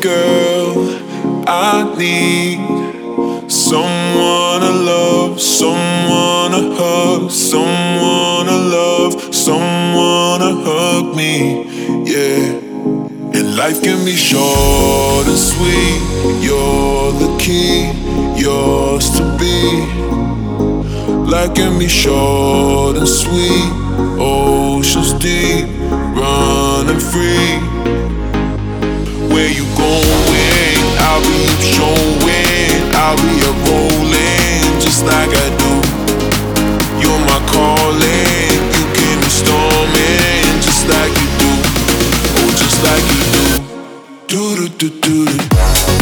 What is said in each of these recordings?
girl, I need someone to love, someone to hug, someone to love, someone to hug me, yeah. And life can be short and sweet. You're the key, yours to be. Life can be short and sweet. Oceans deep, running free. Be showing. I'll be a rolling just like I do. You're my calling. You can be storming just like you do. Oh, just like you do do do do. Do do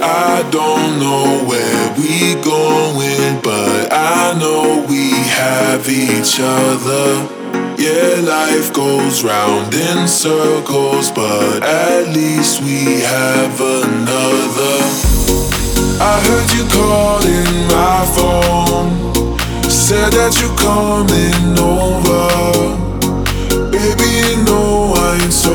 I don't know where we going, but I know we have each other. Yeah, life goes round in circles, but at least we have another. I heard you calling my phone, said that you coming over. Baby, you know I ain't sober.